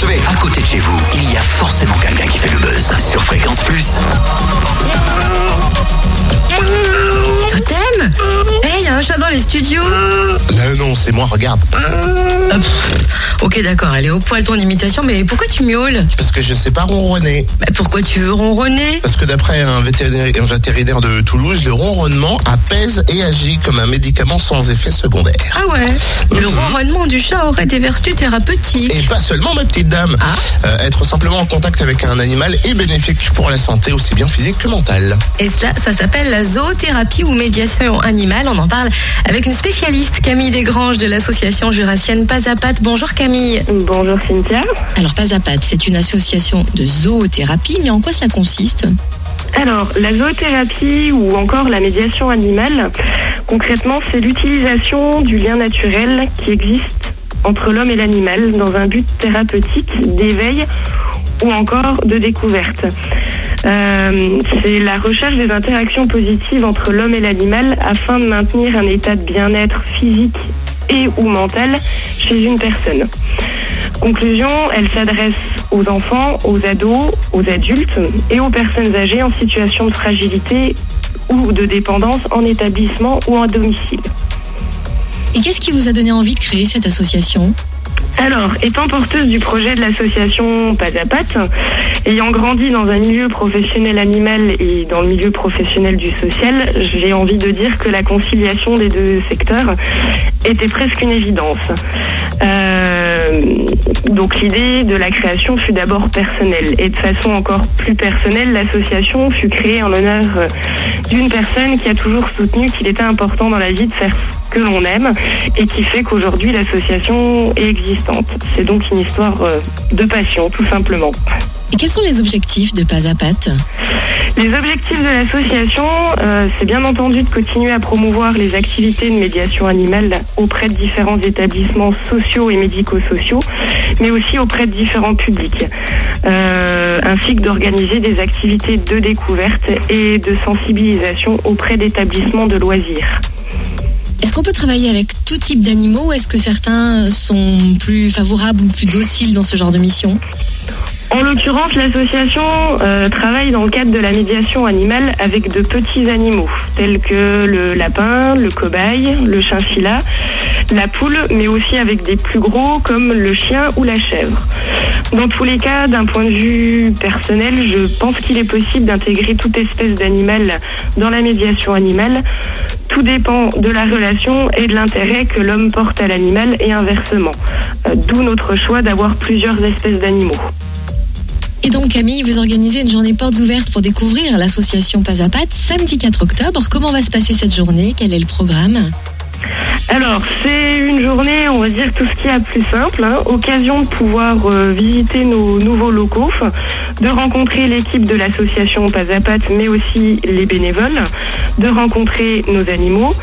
À côté de chez vous, il y a forcément quelqu'un qui fait le buzz. Sur Fréquence Plus. Y a un chat dans les studios Non, non, c'est moi, regarde. Ah, pff, Ok, d'accord, elle est au poil ton imitation, mais pourquoi tu miaules Parce que je sais pas ronronner. Bah, Pourquoi tu veux ronronner Parce que d'après un vétérinaire, un vétérinaire de Toulouse, le ronronnement apaise et agit comme un médicament sans effet secondaire. Ah ouais Le ronronnement du chat aurait des vertus thérapeutiques. Et pas seulement, ma petite dame. Ah. Euh, être simplement en contact avec un animal est bénéfique pour la santé, aussi bien physique que mentale. Et cela, ça s'appelle la zoothérapie ou médiation animale. On en parle avec une spécialiste, Camille Desgranges de l'association jurassienne Pas à. Bonjour Camille. Bonjour Cynthia. Alors Pas à c'est une association de zoothérapie, mais en quoi ça consiste? Alors, la zoothérapie ou encore la médiation animale, concrètement, c'est l'utilisation du lien naturel qui existe entre l'homme et l'animal dans un but thérapeutique, d'éveil ou encore de découverte. Euh, c'est la recherche des interactions positives entre l'homme et l'animal afin de maintenir un état de bien-être physique et ou mental chez une personne. Conclusion, elle s'adresse aux enfants, aux ados, aux adultes et aux personnes âgées en situation de fragilité ou de dépendance en établissement ou en domicile. Et qu'est-ce qui vous a donné envie de créer cette association? Alors, étant porteuse du projet de l'association Pas à Pattes, ayant grandi dans un milieu professionnel animal et dans le milieu professionnel du social, j'ai envie de dire que la conciliation des deux secteurs était presque une évidence. Euh, donc l'idée de la création fut d'abord personnelle et de façon encore plus personnelle, l'association fut créée en l'honneur euh, d'une personne qui a toujours soutenu qu'il était important dans la vie de faire ce que l'on aime et qui fait qu'aujourd'hui l'association est existante. C'est donc une histoire euh, de passion tout simplement. Et quels sont les objectifs de Pas à Pattes Les objectifs de l'association, euh, c'est bien entendu de continuer à promouvoir les activités de médiation animale auprès de différents établissements sociaux et médico-sociaux, mais aussi auprès de différents publics, euh, ainsi que d'organiser des activités de découverte et de sensibilisation auprès d'établissements de loisirs. Est-ce qu'on peut travailler avec tout type d'animaux ou est-ce que certains sont plus favorables ou plus dociles dans ce genre de mission? En l'occurrence, l'association euh, travaille dans le cadre de la médiation animale avec de petits animaux, tels que le lapin, le cobaye, le chinchilla, la poule, mais aussi avec des plus gros comme le chien ou la chèvre. Dans tous les cas, d'un point de vue personnel, je pense qu'il est possible d'intégrer toute espèce d'animal dans la médiation animale. Tout dépend de la relation et de l'intérêt que l'homme porte à l'animal et inversement. Euh, D'où notre choix d'avoir plusieurs espèces d'animaux. Et donc Camille, vous organisez une journée portes ouvertes pour découvrir l'association Pas à samedi 4 octobre. Comment va se passer cette journée? Quel est le programme? Alors, c'est une journée, on va dire, tout ce qui est a plus simple. hein. Occasion de pouvoir euh, visiter nos nouveaux locaux, de rencontrer l'équipe de l'association Pas à mais aussi les bénévoles, de rencontrer nos animaux,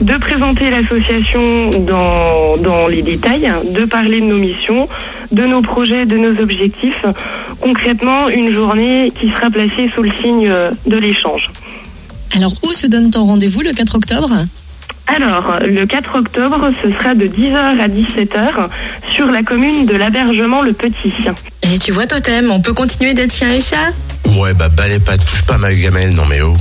de présenter l'association dans, dans les détails, de parler de nos missions, de nos projets, de nos objectifs. Concrètement, une journée qui sera placée sous le signe euh, de l'échange. Alors où se donne-t-on rendez-vous le 4 octobre? Alors, le 4 octobre, ce sera de 10h à 17h sur la commune de l'Abergement le Petit. Et tu vois Totem, on peut continuer d'être chien et chat? Ouais, bah balai pas, touche pas ma gamelle, non mais oh.